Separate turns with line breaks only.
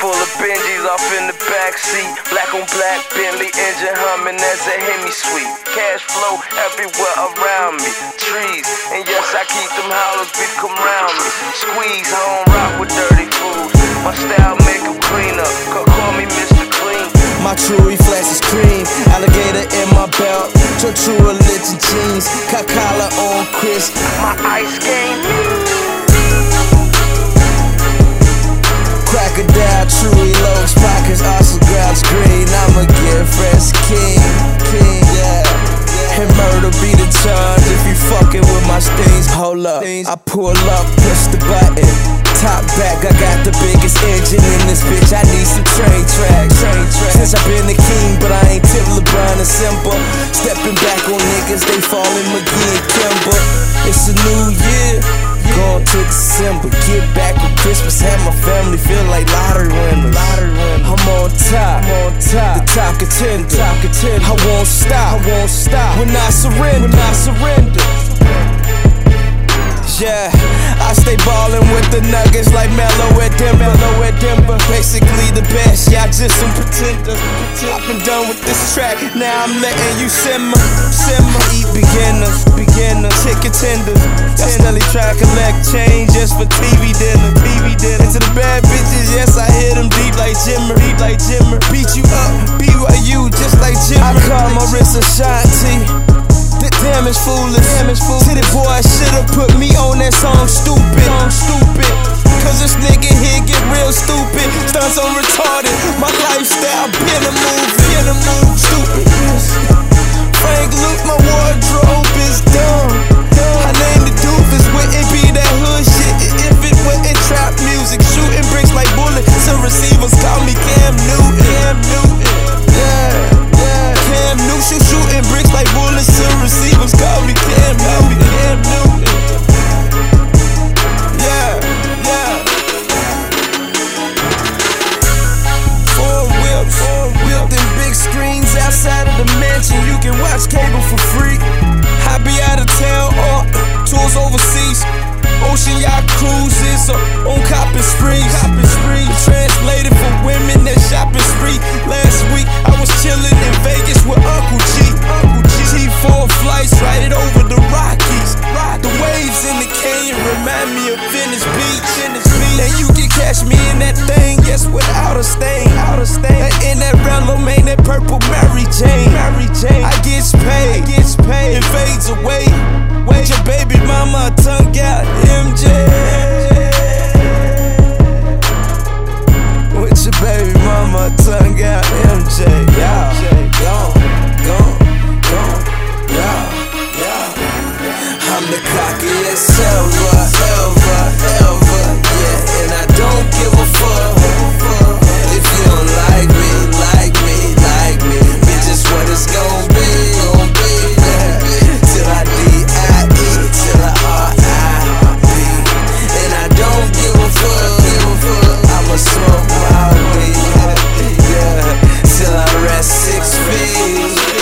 full of Benjis off in the backseat. Black on black, Bentley engine humming as a Hemi sweet. Cash flow everywhere around me. Trees, and yes, I keep them hollows big come round me. Squeeze, I don't rock with dirty fucking with my stings. Hold up, I pull up, push the button. Top back, I got the biggest engine in this bitch. I need some train tracks. Train tracks. Since I've been the king, but I ain't Tim LeBron and Simba. Stepping back on niggas, they falling McGee and Kimber. It's a new year. Going to December, get back with Christmas, have my family feel like lottery winners. Lottery winners. I'm on top, I'm on top, the top contender. Top contender. I won't stop, I won't stop when I surrender. When I surrender. Yeah, I stay ballin' with the Nuggets like Melo at Denver. Melo at Denver. Basically the best, y'all just some pretenders. I've been done with this track, now I'm letting you simmer, simmer. Eat beginners, beginners, chicken tenders. I steadily try to collect change just for TV dinner, TV dinner. To the bad bitches, yes I hit them deep like Jimmer, deep like Jimmer. Beat you up, BYU just like Jimmer. I call my wrist Ashanti. Damn, it's foolish. Damn, it's foolish. Titty boy don't put me on that song stupid. Song stupid. Cause this nigga here get real stupid. Stunts on retarded. My lifestyle. ocean yacht cruises on copping sprees. Coppin spree. Translated for women that shopping spree. Last week I was chilling in Vegas with Uncle G. Uncle G. Four flights right it over the Rockies. The waves in the canyon remind me of Venice Beach. And you can catch me in that thing, yes, without a stain. Out of stain. In that realm, man, that purple Mary Jane. Mary Jane. I get spent. six feet.